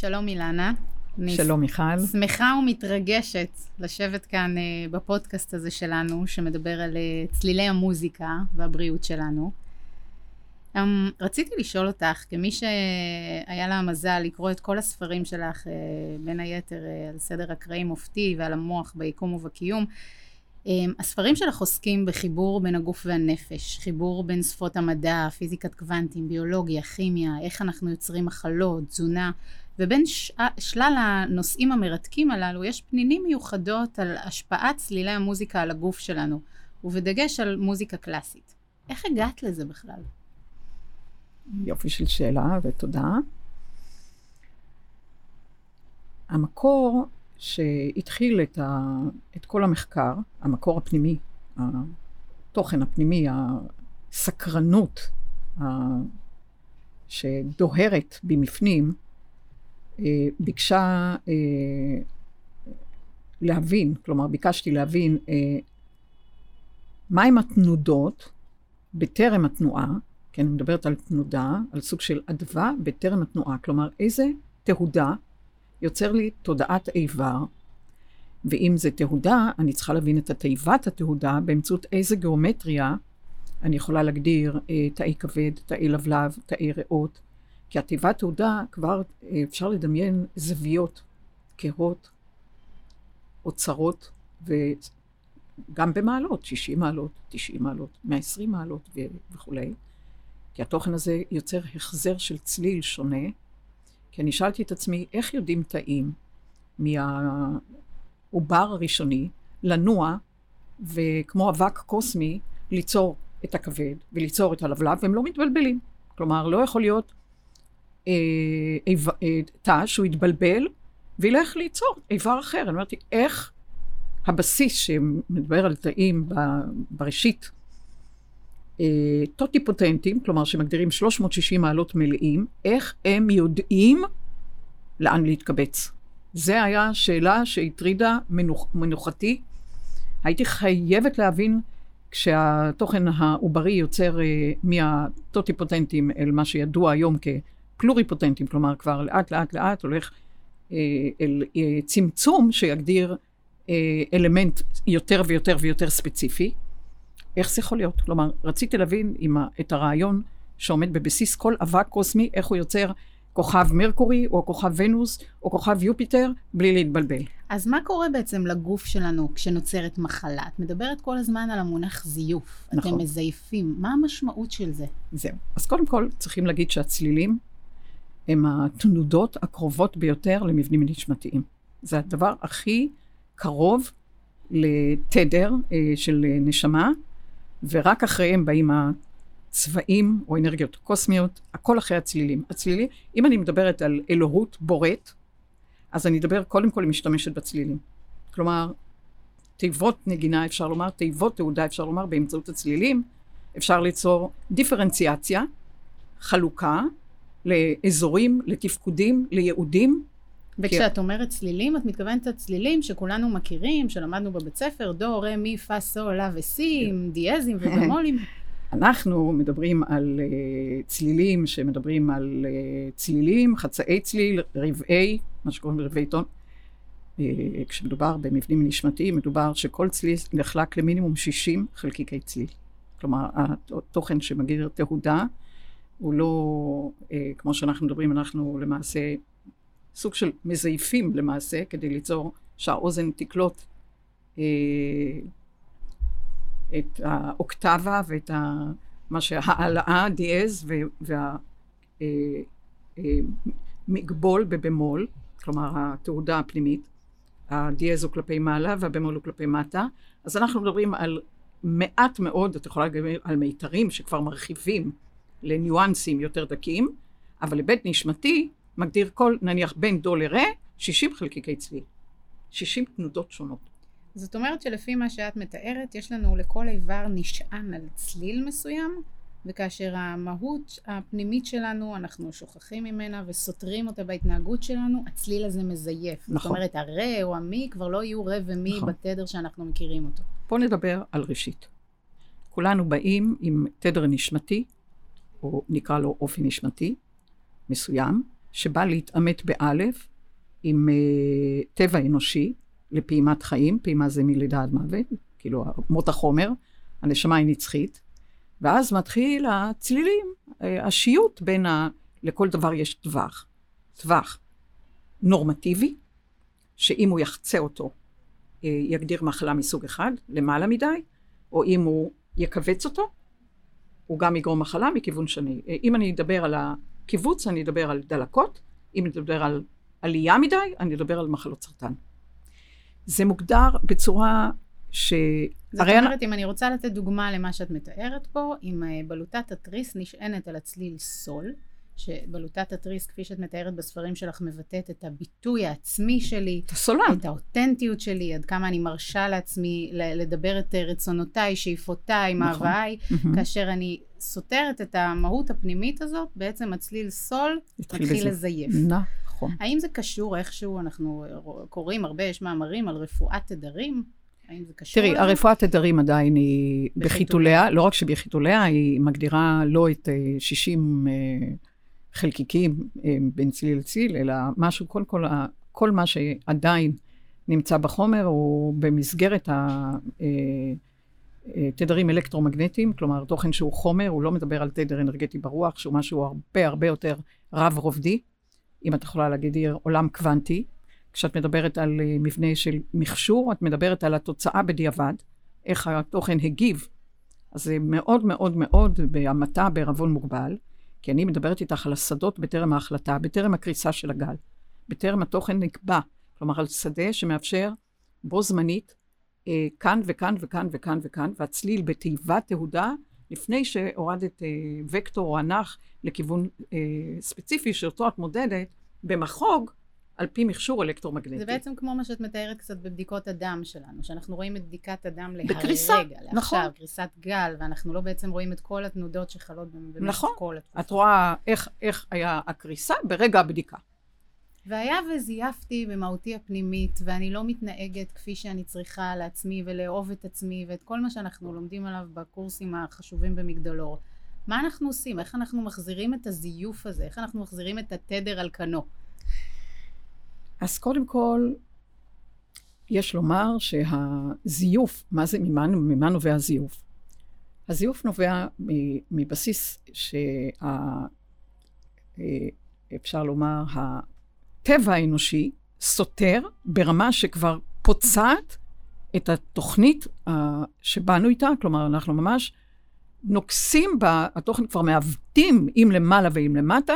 שלום אילנה. שלום מיכל. שמחה ומתרגשת לשבת כאן uh, בפודקאסט הזה שלנו, שמדבר על uh, צלילי המוזיקה והבריאות שלנו. Um, רציתי לשאול אותך, כמי שהיה לה המזל לקרוא את כל הספרים שלך, uh, בין היתר uh, על סדר אקראי מופתי ועל המוח ביקום ובקיום, um, הספרים שלך עוסקים בחיבור בין הגוף והנפש, חיבור בין שפות המדע, פיזיקת קוונטים, ביולוגיה, כימיה, איך אנחנו יוצרים מחלות, תזונה. ובין ש... שלל הנושאים המרתקים הללו יש פנינים מיוחדות על השפעת צלילי המוזיקה על הגוף שלנו, ובדגש על מוזיקה קלאסית. איך הגעת לזה בכלל? יופי של שאלה, ותודה. המקור שהתחיל את, ה... את כל המחקר, המקור הפנימי, התוכן הפנימי, הסקרנות. שדוהרת במפנים, אה, ביקשה אה, להבין, כלומר ביקשתי להבין אה, מהם התנודות בטרם התנועה, כי אני מדברת על תנודה, על סוג של אדווה בטרם התנועה, כלומר איזה תהודה יוצר לי תודעת איבר, ואם זה תהודה, אני צריכה להבין את התיבת התהודה באמצעות איזה גיאומטריה אני יכולה להגדיר תאי כבד, תאי לבלב, תאי ריאות, כי התיבת תעודה כבר אה, אפשר לדמיין זוויות, קהות, אוצרות, וגם במעלות, 60 מעלות, 90 מעלות, 120 מעלות ו- וכולי. כי התוכן הזה יוצר החזר של צליל שונה. כי אני שאלתי את עצמי, איך יודעים תאים מהעובר הראשוני לנוע, וכמו אבק קוסמי, ליצור את הכבד וליצור את הלבלב, והם לא מתבלבלים. כלומר, לא יכול להיות תא שהוא יתבלבל וילך ליצור איבר אחר. אני אומרת, איך הבסיס שמדבר על תאים בראשית, אה, טוטיפוטנטים, כלומר שמגדירים 360 מעלות מלאים, איך הם יודעים לאן להתקבץ? זה היה שאלה שהטרידה מנוח, מנוחתי. הייתי חייבת להבין כשהתוכן העוברי יוצר מהטוטיפוטנטים אל מה שידוע היום כ... פלוריפוטנטים, כלומר כבר לאט לאט לאט הולך אה, אל אה, צמצום שיגדיר אה, אלמנט יותר ויותר ויותר ספציפי. איך זה יכול להיות? כלומר, רציתי להבין ה, את הרעיון שעומד בבסיס כל אבק קוסמי, איך הוא יוצר כוכב מרקורי, או כוכב ונוס, או כוכב יופיטר, בלי להתבלבל. אז מה קורה בעצם לגוף שלנו כשנוצרת מחלה? את מדברת כל הזמן על המונח זיוף. נכון. אתם מזייפים. מה המשמעות של זה? זהו. אז קודם כל, צריכים להגיד שהצלילים הם התנודות הקרובות ביותר למבנים נשמתיים. זה הדבר הכי קרוב לתדר אה, של נשמה, ורק אחריהם באים הצבעים או אנרגיות קוסמיות, הכל אחרי הצלילים. הצלילים, אם אני מדברת על אלוהות בורט, אז אני אדבר קודם כל משתמשת בצלילים. כלומר, תיבות נגינה אפשר לומר, תיבות תעודה אפשר לומר באמצעות הצלילים, אפשר ליצור דיפרנציאציה, חלוקה, לאזורים, לתפקודים, ליעודים. וכשאת כי... אומרת צלילים, את מתכוונת לצלילים שכולנו מכירים, שלמדנו בבית ספר, דו, רה, מי, פה, סו, לה וסי, עם דיאזים ובמולים. אנחנו מדברים על uh, צלילים שמדברים על uh, צלילים, חצאי צליל, רבעי, מה שקוראים רבעי טון. Uh, כשמדובר במבנים נשמתיים, מדובר שכל צליל נחלק למינימום 60 חלקיקי צליל. כלומר, התוכן שמגדיר תהודה הוא לא, אה, כמו שאנחנו מדברים, אנחנו למעשה סוג של מזייפים למעשה, כדי ליצור שהאוזן תקלוט אה, את האוקטבה ואת ה, מה שהעלאה, דיאז, והמגבול אה, אה, בבמול, כלומר התעודה הפנימית, הדיאז הוא כלפי מעלה והבמול הוא כלפי מטה, אז אנחנו מדברים על מעט מאוד, את יכולה לדבר על מיתרים שכבר מרחיבים לניואנסים יותר דקים, אבל לבית נשמתי מגדיר כל, נניח בין דו לרה, 60 חלקיקי צליל. 60 תנודות שונות. זאת אומרת שלפי מה שאת מתארת, יש לנו לכל איבר נשען על צליל מסוים, וכאשר המהות הפנימית שלנו, אנחנו שוכחים ממנה וסותרים אותה בהתנהגות שלנו, הצליל הזה מזייף. נכון. זאת אומרת, הרה או המי כבר לא יהיו רה ומי נכון. בתדר שאנחנו מכירים אותו. בואו נדבר על ראשית. כולנו באים עם תדר נשמתי, או נקרא לו אופי נשמתי מסוים, שבא להתעמת באלף עם uh, טבע אנושי לפעימת חיים, פעימה זה מלידה עד מוות, כאילו מות החומר, הנשמה היא נצחית, ואז מתחיל הצלילים, uh, השיוט בין ה... לכל דבר יש טווח. טווח נורמטיבי, שאם הוא יחצה אותו, uh, יגדיר מחלה מסוג אחד, למעלה מדי, או אם הוא יכווץ אותו, הוא גם יגרום מחלה מכיוון שני. אם אני אדבר על הקיבוץ, אני אדבר על דלקות, אם אני אדבר על עלייה מדי, אני אדבר על מחלות סרטן. זה מוגדר בצורה ש... זאת אומרת, אם אני רוצה לתת דוגמה למה שאת מתארת פה, אם אה, בלוטת התריס נשענת על הצליל סול, שבלוטת התריס, כפי שאת מתארת בספרים שלך, מבטאת את הביטוי העצמי שלי, את הסולם, את האותנטיות שלי, עד כמה אני מרשה לעצמי לדבר את רצונותיי, שאיפותיי, נכון. מאוויי, mm-hmm. כאשר אני סותרת את המהות הפנימית הזאת, בעצם הצליל סול מתחיל לזייף. נכון. האם זה קשור איכשהו, אנחנו קוראים הרבה, יש מאמרים על רפואת תדרים, האם זה קשור? תראי, הרפואת תדרים עדיין היא בחיתוליה, לא רק שבחיתוליה, היא מגדירה לא את 60 אה, אה, חלקיקים אה, בין צליל לצליל, אלא משהו, קודם כל, כל מה שעדיין נמצא בחומר הוא במסגרת התדרים אלקטרומגנטיים, כלומר תוכן שהוא חומר, הוא לא מדבר על תדר אנרגטי ברוח, שהוא משהו הרבה הרבה יותר רב-רובדי. אם את יכולה להגיד, עולם קוונטי. כשאת מדברת על אה, מבנה של מכשור, את מדברת על התוצאה בדיעבד, איך התוכן הגיב. אז זה מאוד מאוד מאוד בהמתה בערבון מוגבל, כי אני מדברת איתך על השדות בטרם ההחלטה, בטרם הקריסה של הגל, בטרם התוכן נקבע. כלומר, על שדה שמאפשר בו זמנית אה, כאן וכאן וכאן וכאן וכאן, והצליל בתיבת תהודה, לפני שהורדת אה, וקטור או הנח לכיוון אה, ספציפי שאותו את מודדת, במחוג, על פי מכשור אלקטרומגנטי. זה בעצם כמו מה שאת מתארת קצת בבדיקות הדם שלנו, שאנחנו רואים את בדיקת הדם להרגע, בקריסה, לעכשיו, נכון. קריסת גל, ואנחנו לא בעצם רואים את כל התנודות שחלות במשך נכון. כל התקופה. את רואה איך, איך היה הקריסה ברגע הבדיקה. והיה וזייפתי במהותי הפנימית, ואני לא מתנהגת כפי שאני צריכה לעצמי, ולאהוב את עצמי, ואת כל מה שאנחנו לומדים עליו בקורסים החשובים במגדלור. מה אנחנו עושים? איך אנחנו מחזירים את הזיוף הזה? איך אנחנו מחזירים את התדר על כנו? אז קודם כל, יש לומר שהזיוף, מה זה, ממה, ממה נובע הזיוף? הזיוף נובע מבסיס שאפשר אה, לומר, הטבע האנושי סותר ברמה שכבר פוצעת את התוכנית שבאנו איתה, כלומר, אנחנו ממש נוקסים בה, התוכן כבר מעוותים אם למעלה ואם למטה,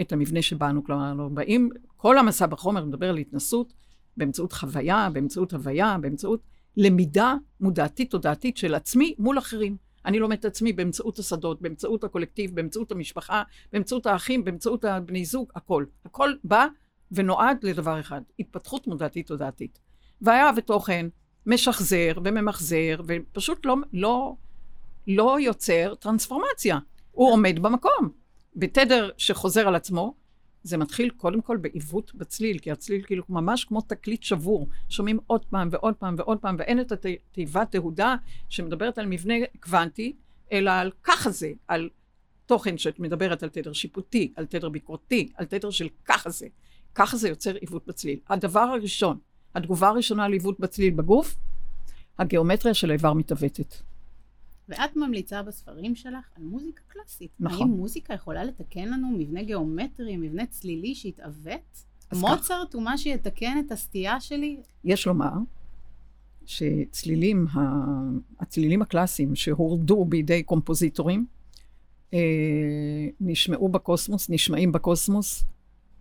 את המבנה שבאנו. כלומר, אנחנו באים, כל המסע בחומר מדבר על התנסות באמצעות חוויה, באמצעות הוויה, באמצעות למידה מודעתית תודעתית של עצמי מול אחרים. אני לומד את עצמי באמצעות השדות, באמצעות הקולקטיב, באמצעות המשפחה, באמצעות האחים, באמצעות הבני זוג, הכל. הכל בא ונועד לדבר אחד, התפתחות מודעתית תודעתית. והיה ותוכן משחזר וממחזר, ופשוט לא, לא, לא יוצר טרנספורמציה. הוא עומד במקום. בתדר שחוזר על עצמו, זה מתחיל קודם כל בעיוות בצליל, כי הצליל כאילו ממש כמו תקליט שבור, שומעים עוד פעם ועוד פעם ועוד פעם, ואין את התיבת תהודה שמדברת על מבנה קוונטי, אלא על ככה זה, על תוכן שאת מדברת על תדר שיפוטי, על תדר ביקורתי, על תדר של ככה זה. ככה זה יוצר עיוות בצליל. הדבר הראשון, התגובה הראשונה על עיוות בצליל בגוף, הגיאומטריה של האיבר מתעוותת. ואת ממליצה בספרים שלך על מוזיקה קלאסית. נכון. האם מוזיקה יכולה לתקן לנו מבנה גיאומטרי, מבנה צלילי שהתעוות? מוצרט הוא מה שיתקן את הסטייה שלי? יש לומר שצלילים, הצלילים הקלאסיים שהורדו בידי קומפוזיטורים, אה, נשמעו בקוסמוס, נשמעים בקוסמוס,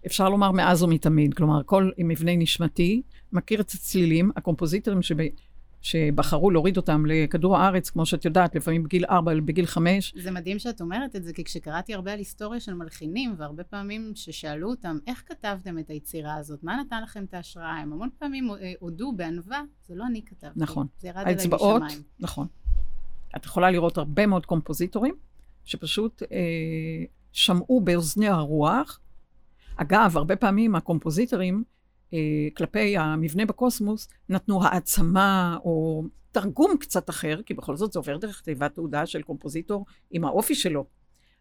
אפשר לומר מאז ומתמיד. כלומר, כל מבנה נשמתי מכיר את הצלילים, הקומפוזיטורים שב... שבחרו להוריד אותם לכדור הארץ, כמו שאת יודעת, לפעמים בגיל 4, בגיל 5. זה מדהים שאת אומרת את זה, כי כשקראתי הרבה על היסטוריה של מלחינים, והרבה פעמים ששאלו אותם, איך כתבתם את היצירה הזאת? מה נתן לכם את ההשראה? הם המון פעמים אה, הודו בענווה, זה לא אני כתבתי. נכון. זה ירד אליי משמיים. נכון. את יכולה לראות הרבה מאוד קומפוזיטורים, שפשוט אה, שמעו באוזני הרוח. אגב, הרבה פעמים הקומפוזיטורים, כלפי המבנה בקוסמוס נתנו העצמה או תרגום קצת אחר, כי בכל זאת זה עובר דרך תיבת תעודה של קומפוזיטור עם האופי שלו.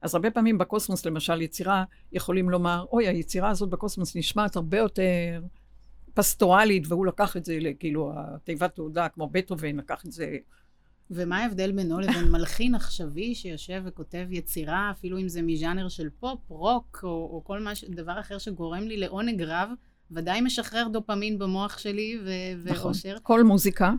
אז הרבה פעמים בקוסמוס, למשל, יצירה, יכולים לומר, אוי, היצירה הזאת בקוסמוס נשמעת הרבה יותר פסטורלית, והוא לקח את זה, כאילו, התיבת תהודה, כמו בטהובן, לקח את זה ומה ההבדל בינו לבין מלחין עכשווי שיושב וכותב יצירה, אפילו אם זה מז'אנר של פופ, רוק, או, או כל מש, דבר אחר שגורם לי לעונג רב, ודאי משחרר דופמין במוח שלי ו- נכון. ואושר. כל מוזיקה,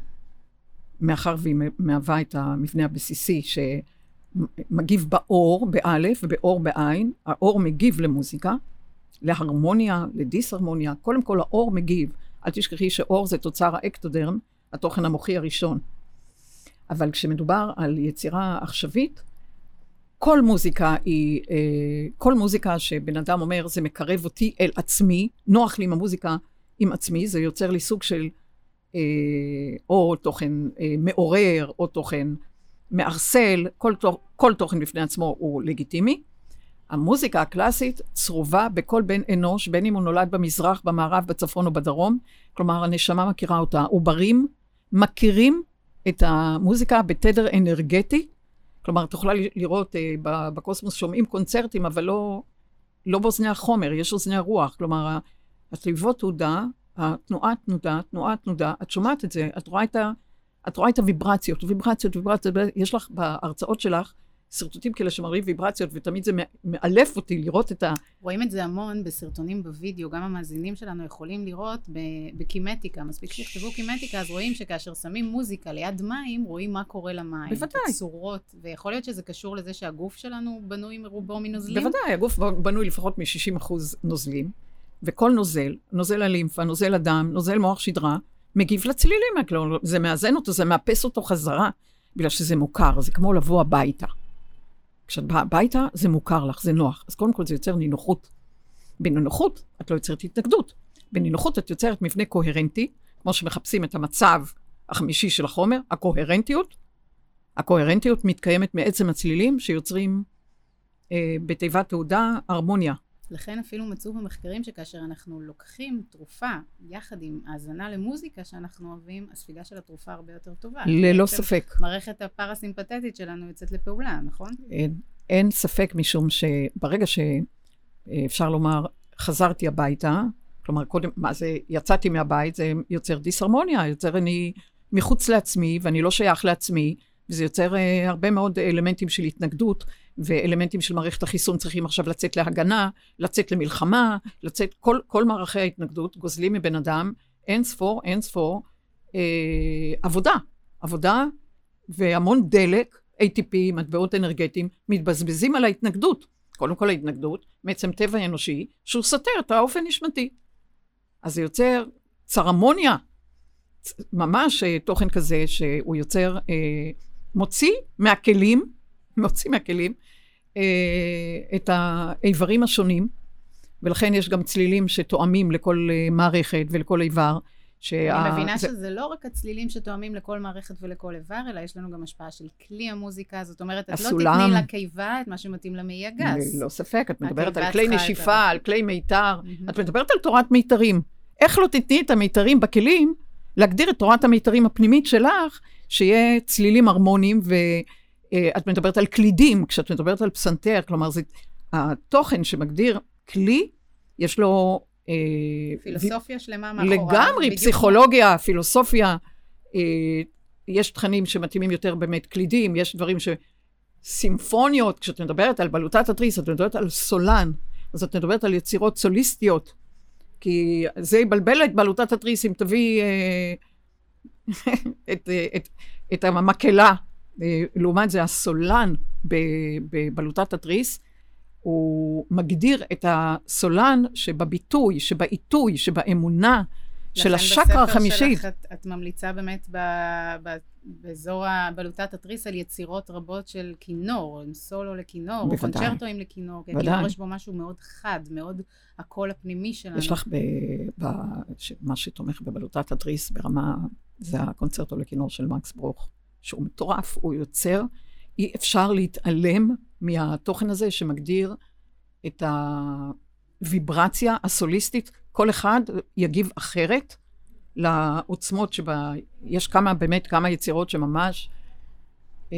מאחר והיא מהווה את המבנה הבסיסי שמגיב באור, באלף, ובעור בעין, העור מגיב למוזיקה, להרמוניה, לדיסהרמוניה, קודם כל האור מגיב. אל תשכחי שאור זה תוצר האקטודרם, התוכן המוחי הראשון. אבל כשמדובר על יצירה עכשווית, כל מוזיקה היא, אה, כל מוזיקה שבן אדם אומר, זה מקרב אותי אל עצמי, נוח לי עם המוזיקה עם עצמי, זה יוצר לי סוג של אה, או תוכן אה, מעורר, או תוכן מערסל, כל, כל תוכן בפני עצמו הוא לגיטימי. המוזיקה הקלאסית צרובה בכל בן אנוש, בין אם הוא נולד במזרח, במערב, בצפון או בדרום. כלומר, הנשמה מכירה אותה. עוברים מכירים את המוזיקה בתדר אנרגטי. כלומר, את יכולה לראות uh, בקוסמוס, שומעים קונצרטים, אבל לא, לא באוזני החומר, יש אוזני הרוח. כלומר, התיבות תעודה, התנועה תנודה, תנועה תנודה, את שומעת את זה, את רואה את, ה, את רואה את הוויברציות, ויברציות, ויברציות, יש לך בהרצאות שלך שרטוטים כאלה שמראים ויברציות, ותמיד זה מאלף אותי לראות את ה... רואים את זה המון בסרטונים בווידאו, גם המאזינים שלנו יכולים לראות בקימטיקה. מספיק שיכתבו קימטיקה, אז רואים שכאשר שמים מוזיקה ליד מים, רואים מה קורה למים. בוודאי. צורות, ויכול להיות שזה קשור לזה שהגוף שלנו בנוי מרובו מנוזלים? בוודאי, הגוף בנוי לפחות מ-60% נוזלים, וכל נוזל, נוזל הלימפה, נוזל הדם, נוזל מוח שדרה, מגיב לצלילים, זה מאזן אותו, זה מאפס אותו חזרה, בגלל שזה מוכר, זה כמו לבוא הביתה. כשאת באה הביתה, זה מוכר לך, זה נוח. אז קודם כל זה יוצר נינוחות. בנינוחות את לא יוצרת התנגדות. בנינוחות את יוצרת מבנה קוהרנטי, כמו שמחפשים את המצב החמישי של החומר, הקוהרנטיות. הקוהרנטיות מתקיימת מעצם הצלילים שיוצרים אה, בתיבת תעודה הרמוניה. לכן אפילו מצאו במחקרים שכאשר אנחנו לוקחים תרופה יחד עם האזנה למוזיקה שאנחנו אוהבים, הספיגה של התרופה הרבה יותר טובה. ללא ספק. מערכת הפרסימפטית שלנו יוצאת לפעולה, נכון? אין, אין ספק, משום שברגע שאפשר לומר, חזרתי הביתה, כלומר, קודם, מה זה, יצאתי מהבית, זה יוצר דיסהרמוניה, יוצר אני מחוץ לעצמי, ואני לא שייך לעצמי, וזה יוצר uh, הרבה מאוד אלמנטים של התנגדות, ואלמנטים של מערכת החיסון צריכים עכשיו לצאת להגנה, לצאת למלחמה, לצאת, כל, כל מערכי ההתנגדות גוזלים מבן אדם אין ספור, אין ספור, אה, עבודה. עבודה והמון דלק, ATP, מטבעות אנרגטיים, מתבזבזים על ההתנגדות. קודם כל ההתנגדות, מעצם טבע אנושי, שהוא סותר את האופן נשמתי. אז זה יוצר צרמוניה, ממש אה, תוכן כזה שהוא יוצר, אה, מוציא מהכלים, מוציא מהכלים את האיברים השונים, ולכן יש גם צלילים שתואמים לכל אה, מערכת ולכל איבר. שה... אני מבינה זה... שזה לא רק הצלילים שתואמים לכל מערכת ולכל איבר, אלא יש לנו גם השפעה של כלי המוזיקה, זאת אומרת, את הסולם... לא תתני לקיבה את מה שמתאים למעי הגס. ללא ספק, את מדברת על כלי נשיפה, על כלי מיתר, mm-hmm. את מדברת על תורת מיתרים. איך לא תתני את המיתרים בכלים, להגדיר את תורת המיתרים הפנימית שלך, שיהיה צלילים הרמוניים ו... אה, את מדברת על קלידים, כשאת מדברת על פסנתר, כלומר, זה התוכן שמגדיר כלי, יש לו... אה, פילוסופיה ו... שלמה מאחוריו. לגמרי, פסיכולוגיה, כמו... פילוסופיה. אה, יש תכנים שמתאימים יותר באמת קלידים, יש דברים ש... סימפוניות, כשאת מדברת על בלוטת התריס, את מדברת על סולן, אז את מדברת על יצירות סוליסטיות, כי זה יבלבל את בלוטת התריס אם תביא אה, את, את, את המקהלה לעומת זה הסולן בבלוטת התריס, הוא מגדיר את הסולן שבביטוי, שבעיתוי, שבאמונה של השקרה החמישית. לכן בספר שלך את, את ממליצה באמת ב, ב, באזור בלוטת התריס על יצירות רבות של כינור, עם סולו לכינור, בוודאי. או קונצ'רטואים לכינור, כי הכינור יש בו משהו מאוד חד, מאוד הקול הפנימי שלנו. יש לך ב, ב, מה שתומך בבלוטת התריס ברמה, זה הקונצרטו לכינור של מקס ברוך. שהוא מטורף, הוא יוצר, אי אפשר להתעלם מהתוכן הזה שמגדיר את הוויברציה הסוליסטית. כל אחד יגיב אחרת לעוצמות שבה, יש כמה, באמת כמה יצירות שממש אה,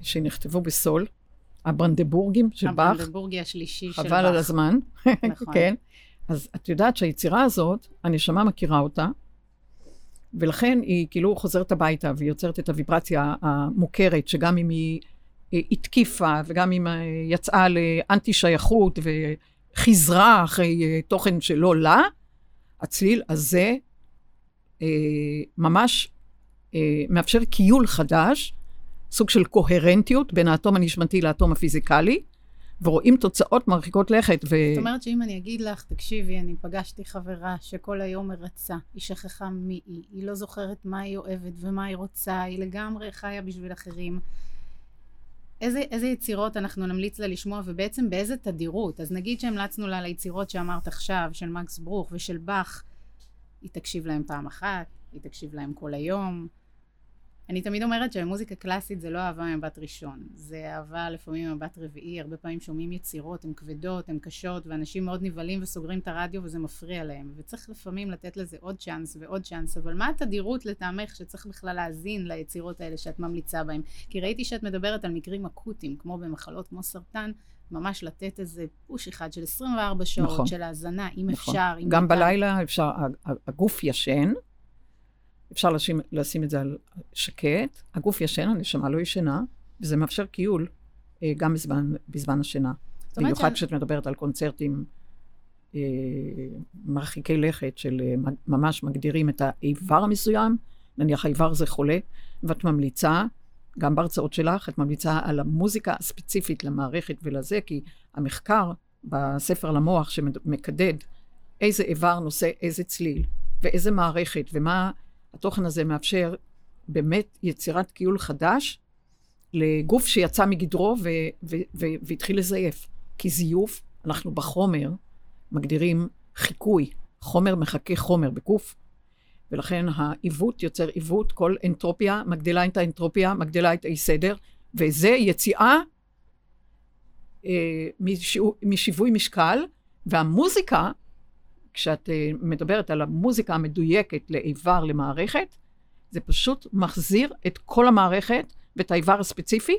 שנכתבו בסול, הברנדבורגים של באך, הברנדבורגי השלישי של באך. חבל על הזמן, נכון. כן. אז את יודעת שהיצירה הזאת, הנשמה מכירה אותה, ולכן היא כאילו חוזרת הביתה והיא יוצרת את הוויברציה המוכרת, שגם אם היא אה, התקיפה וגם אם אה, יצאה לאנטי שייכות וחיזרה אחרי אה, תוכן שלא לה, הצליל הזה ממש מאפשר קיול חדש, סוג של קוהרנטיות בין האטום הנשמתי לאטום הפיזיקלי, ורואים תוצאות מרחיקות לכת. ו... זאת אומרת שאם אני אגיד לך, תקשיבי, אני פגשתי חברה שכל היום מרצה, היא שכחה מי היא, היא לא זוכרת מה היא אוהבת ומה היא רוצה, היא לגמרי חיה בשביל אחרים. איזה, איזה יצירות אנחנו נמליץ לה לשמוע ובעצם באיזה תדירות? אז נגיד שהמלצנו לה ליצירות שאמרת עכשיו, של מקס ברוך ושל באך, היא תקשיב להם פעם אחת, היא תקשיב להם כל היום. אני תמיד אומרת שמוזיקה קלאסית זה לא אהבה ממבט ראשון, זה אהבה לפעמים ממבט רביעי, הרבה פעמים שומעים יצירות, הן כבדות, הן קשות, ואנשים מאוד נבהלים וסוגרים את הרדיו וזה מפריע להם, וצריך לפעמים לתת לזה עוד צ'אנס ועוד צ'אנס, אבל מה התדירות לטעמך שצריך בכלל להאזין ליצירות האלה שאת ממליצה בהן? כי ראיתי שאת מדברת על מקרים אקוטיים, כמו במחלות כמו סרטן, ממש לתת איזה פוש אחד של 24 שעות נכון. של האזנה, אם נכון. אפשר, אם גם ניתן. בלילה אפשר, הגוף ישן, אפשר לשים, לשים את זה על שקט, הגוף ישן, הנשמה לא ישנה, וזה מאפשר קיול אה, גם בזמן, בזמן השינה. במיוחד כשאת מדברת על קונצרטים אה, מרחיקי לכת, של אה, ממש מגדירים את האיבר המסוים, נניח האיבר זה חולה, ואת ממליצה, גם בהרצאות שלך, את ממליצה על המוזיקה הספציפית למערכת ולזה, כי המחקר בספר למוח שמקדד איזה איבר נושא איזה צליל, ואיזה מערכת, ומה התוכן הזה מאפשר באמת יצירת קיול חדש לגוף שיצא מגדרו ו- ו- ו- והתחיל לזייף. כי זיוף, אנחנו בחומר מגדירים חיקוי, חומר מחכה חומר בקוף, ולכן העיוות יוצר עיוות, כל אנטרופיה מגדילה את האנטרופיה, מגדילה את האי סדר, וזה יציאה אה, משיו- משיווי משקל, והמוזיקה, כשאת אה, מדברת על המוזיקה המדויקת לאיבר למערכת, זה פשוט מחזיר את כל המערכת ואת האיבר הספציפי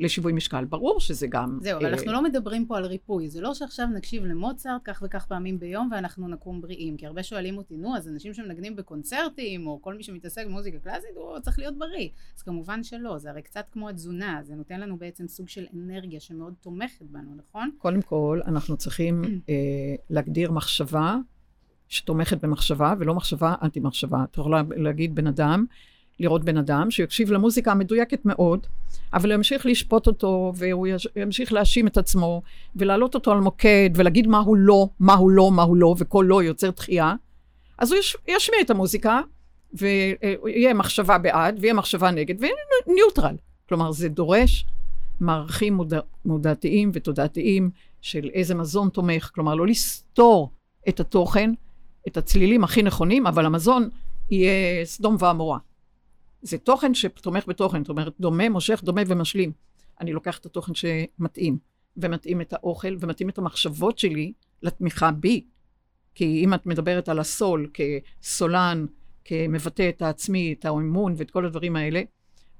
לשיווי משקל. ברור שזה גם... זהו, אבל אה, אנחנו לא מדברים פה על ריפוי. זה לא שעכשיו נקשיב למוצרט כך וכך פעמים ביום ואנחנו נקום בריאים. כי הרבה שואלים אותי, נו, אז אנשים שמנגנים בקונצרטים, או כל מי שמתעסק במוזיקה קלאסית, הוא צריך להיות בריא. אז כמובן שלא, זה הרי קצת כמו התזונה, זה נותן לנו בעצם סוג של אנרגיה שמאוד תומכת בנו, נכון? קודם כל, אנחנו צריכים אה, להגדיר מחשבה שתומכת במחשבה, ולא מחשבה אנטי-מחשבה. את יכולה להגיד בן אדם, לראות בן אדם שיקשיב למוזיקה המדויקת מאוד, אבל הוא ימשיך לשפוט אותו, והוא ימשיך להאשים את עצמו, ולהעלות אותו על מוקד, ולהגיד מה הוא לא, מה הוא לא, מה הוא לא, וכל לא יוצר דחייה. אז הוא יש, ישמיע את המוזיקה, ויהיה מחשבה בעד, ויהיה מחשבה נגד, ויהיה ניוטרל. כלומר, זה דורש מערכים מודע, מודעתיים ותודעתיים של איזה מזון תומך, כלומר, לא לסתור את התוכן, את הצלילים הכי נכונים, אבל המזון יהיה סדום ועמורה. זה תוכן שתומך בתוכן, זאת אומרת, דומה, מושך, דומה ומשלים. אני לוקח את התוכן שמתאים, ומתאים את האוכל, ומתאים את המחשבות שלי לתמיכה בי. כי אם את מדברת על הסול כסולן, כמבטא את העצמי, את האמון ואת כל הדברים האלה,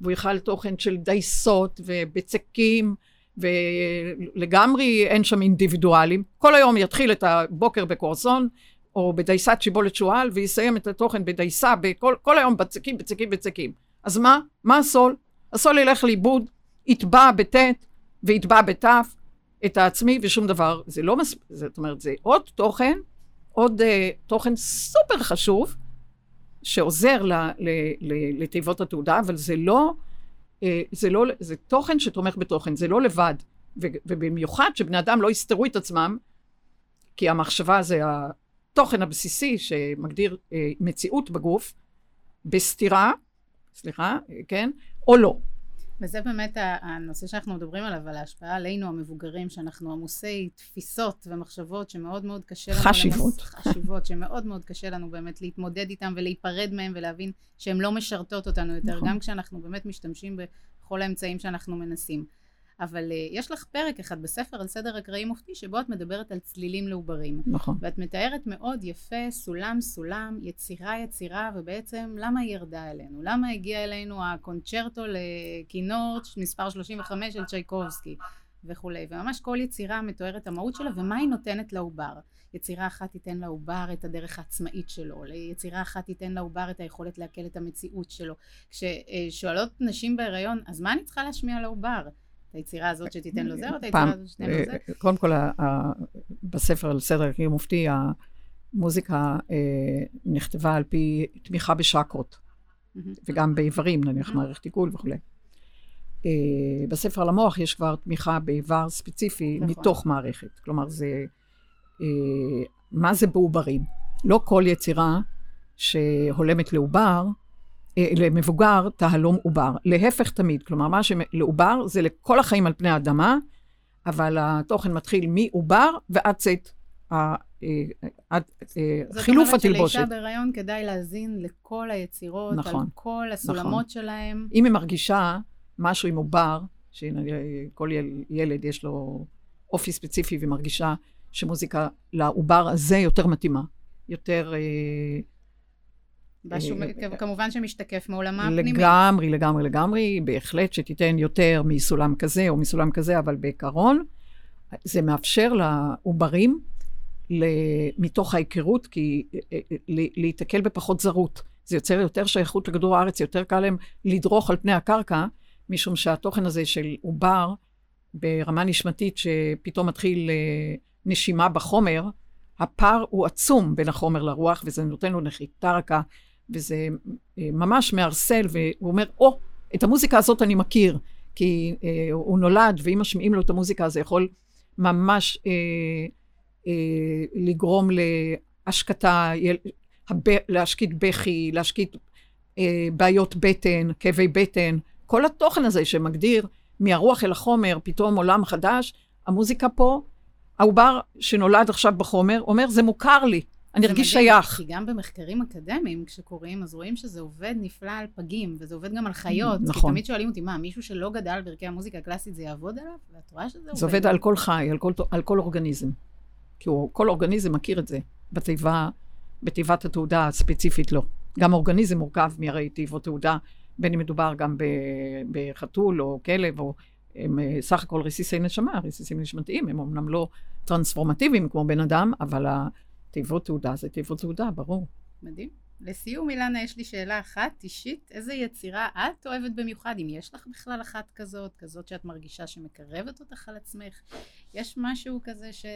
והוא יאכל תוכן של דייסות ובצקים, ולגמרי אין שם אינדיבידואלים. כל היום יתחיל את הבוקר בקורסון, או בדייסת שיבולת שועל, ויסיים את התוכן בדייסה, בכל, כל היום בצקים, בצקים, בצקים. אז מה? מה הסול? הסול ילך לאיבוד, יטבע בטית ויטבע בתף את העצמי ושום דבר. זה לא מספיק, זאת אומרת, זה עוד תוכן, עוד uh, תוכן סופר חשוב, שעוזר ל, ל, ל, לתיבות התעודה, אבל זה לא, uh, זה לא, זה תוכן שתומך בתוכן, זה לא לבד. ו, ובמיוחד שבני אדם לא יסתרו את עצמם, כי המחשבה זה התוכן הבסיסי שמגדיר uh, מציאות בגוף, בסתירה, סליחה, כן, או לא. וזה באמת הנושא שאנחנו מדברים עליו, על ההשפעה עלינו המבוגרים, שאנחנו עמוסי תפיסות ומחשבות שמאוד מאוד קשה לנו... חשיבות. חשיבות, שמאוד מאוד קשה לנו באמת להתמודד איתם ולהיפרד מהם ולהבין שהן לא משרתות אותנו יותר, נכון. גם כשאנחנו באמת משתמשים בכל האמצעים שאנחנו מנסים. אבל uh, יש לך פרק אחד בספר על סדר אקראי מופתי, שבו את מדברת על צלילים לעוברים. נכון. ואת מתארת מאוד יפה, סולם סולם, יצירה יצירה, ובעצם למה היא ירדה אלינו? למה הגיע אלינו הקונצ'רטו לכינור מספר 35 של צ'ייקובסקי? וכולי, וממש כל יצירה מתוארת המהות שלה ומה היא נותנת לעובר. יצירה אחת תיתן לעובר את הדרך העצמאית שלו, ליצירה אחת תיתן לעובר את היכולת לעכל את המציאות שלו. כששואלות נשים בהיריון, אז מה אני צריכה להשמיע לעובר? היצירה הזאת שתיתן לו זה, או את היצירה הזאת שתיתן לו זה? אה, קודם כל, בספר על סדר הקיר מופתי, המוזיקה אה, נכתבה על פי תמיכה בשקרות, וגם באיברים, נניח מערכת עיגול וכולי. אה, בספר על המוח יש כבר תמיכה באיבר ספציפי נכון. מתוך מערכת. כלומר, זה... אה, מה זה בעוברים? לא כל יצירה שהולמת לעובר, אה, למבוגר, תהלום עובר. להפך תמיד. כלומר, מה שלעובר זה לכל החיים על פני האדמה, אבל התוכן מתחיל מעובר ועד צאת. עד חילוף התלבושת. זאת אומרת שלאישה בהיריון כדאי להאזין לכל היצירות, נכון, על כל הסולמות נכון. שלהם. אם היא מרגישה משהו עם עובר, שכל ילד יש לו אופי ספציפי ומרגישה שמוזיקה לעובר הזה יותר מתאימה. יותר... אה, משהו, אה, כמובן שמשתקף מעולמה הפנימי. לגמרי, לגמרי, לגמרי. בהחלט שתיתן יותר מסולם כזה או מסולם כזה, אבל בעיקרון, זה מאפשר לעוברים, מתוך ההיכרות, כי אה, להיתקל בפחות זרות. זה יוצר יותר שייכות לכדור הארץ, יותר קל להם לדרוך על פני הקרקע, משום שהתוכן הזה של עובר ברמה נשמתית שפתאום מתחיל אה, נשימה בחומר, הפער הוא עצום בין החומר לרוח, וזה נותן לו נחיתה רכה, וזה אה, ממש מערסל, והוא אומר, או, oh, את המוזיקה הזאת אני מכיר, כי אה, הוא נולד, ואם משמיעים לו את המוזיקה, זה יכול ממש אה, אה, לגרום להשקטה, להשקיט בכי, להשקיט אה, בעיות בטן, כאבי בטן, כל התוכן הזה שמגדיר מהרוח אל החומר, פתאום עולם חדש, המוזיקה פה, העובר שנולד עכשיו בחומר, אומר, זה מוכר לי, אני ארגיש שייך. כי גם במחקרים אקדמיים, כשקוראים, אז רואים שזה עובד נפלא על פגים, וזה עובד גם על חיות. נכון. כי תמיד שואלים אותי, מה, מישהו שלא גדל בערכי המוזיקה הקלאסית, זה יעבוד עליו? ואת רואה שזה עובד. זה עובד על כל חי, על כל, על כל אורגניזם. כי הוא, כל אורגניזם מכיר את זה. בתיבה, בתיבת התעודה הספציפית לא. גם אורגניזם מורכב מהרי תיבות תעודה בין אם מדובר גם בחתול או כלב, או הם אה, סך הכל רסיסי נשמה, רסיסים נשמתיים, הם אמנם לא טרנספורמטיביים כמו בן אדם, אבל התיבות תעודה זה תיבות תעודה, ברור. מדהים. לסיום, אילנה, יש לי שאלה אחת אישית. איזה יצירה את אוהבת במיוחד, אם יש לך בכלל אחת כזאת, כזאת שאת מרגישה שמקרבת אותך על עצמך? יש משהו כזה ש...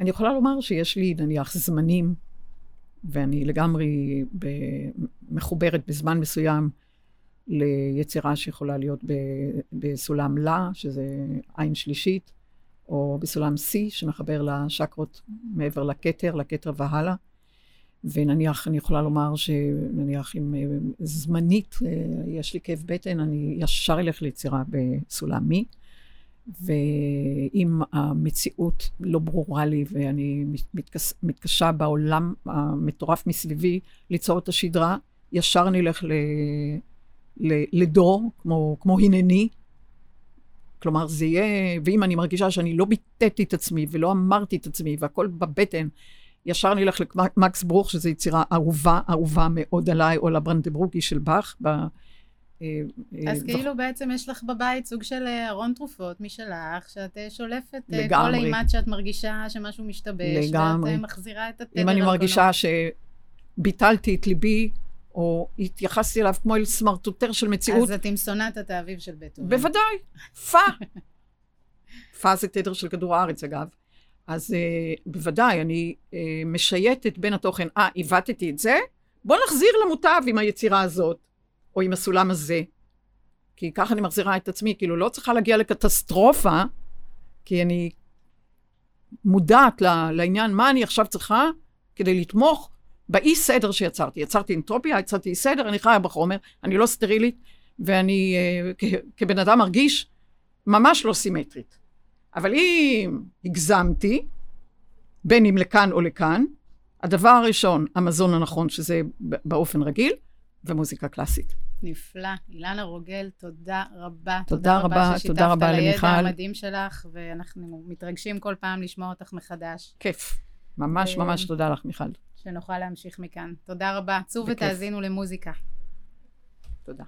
אני יכולה לומר שיש לי, נניח, זמנים, ואני לגמרי מחוברת בזמן מסוים ליצירה שיכולה להיות בסולם לה, שזה עין שלישית, או בסולם C, שמחבר לשקרות מעבר לכתר, לכתר והלאה. ונניח, אני יכולה לומר שנניח אם אה, זמנית אה, יש לי כאב בטן, אני ישר אלך ליצירה בסולם מי. ואם המציאות לא ברורה לי ואני מתקש, מתקשה בעולם המטורף מסביבי ליצור את השדרה, ישר אני אלך. לדור, כמו, כמו הנני. כלומר, זה יהיה, ואם אני מרגישה שאני לא ביטאתי את עצמי ולא אמרתי את עצמי והכל בבטן, ישר אני אלך למקס ברוך, שזו יצירה אהובה, אהובה מאוד עליי, או לברנדברוגי של באך. ב... אה, אז כאילו בעצם יש לך בבית סוג של אה, ארון תרופות משלך, שאת אה, שולפת כל אימת שאת מרגישה שמשהו משתבש, לגמרי. ואת מחזירה את התדר. אם אני מרגישה שביטלתי את ליבי, או התייחסתי אליו כמו אל סמרטוטר של מציאות. אז את עם סונטת האביב של בטהובן. בוודאי, פה. פה זה תדר של כדור הארץ, אגב. אז uh, בוודאי, אני uh, משייטת בין התוכן, אה, עיוותתי את זה, בוא נחזיר למוטב עם היצירה הזאת, או עם הסולם הזה. כי ככה אני מחזירה את עצמי, כאילו לא צריכה להגיע לקטסטרופה, כי אני מודעת לעניין מה אני עכשיו צריכה כדי לתמוך באי סדר שיצרתי. יצרתי אנטרופיה, יצרתי אי סדר, אני חיה בחומר, אני לא סטרילית, ואני uh, כבן אדם מרגיש ממש לא סימטרית. אבל אם הגזמתי, בין אם לכאן או לכאן, הדבר הראשון, המזון הנכון, שזה באופן רגיל, ומוזיקה קלאסית. נפלא. אילנה רוגל, תודה רבה. תודה רבה, תודה רבה ששיתפת למיכל. לידע המדהים שלך, ואנחנו מתרגשים כל פעם לשמוע אותך מחדש. כיף. ממש אה, ממש תודה לך, מיכל. שנוכל להמשיך מכאן. תודה רבה. צאו. ותאזינו למוזיקה. תודה.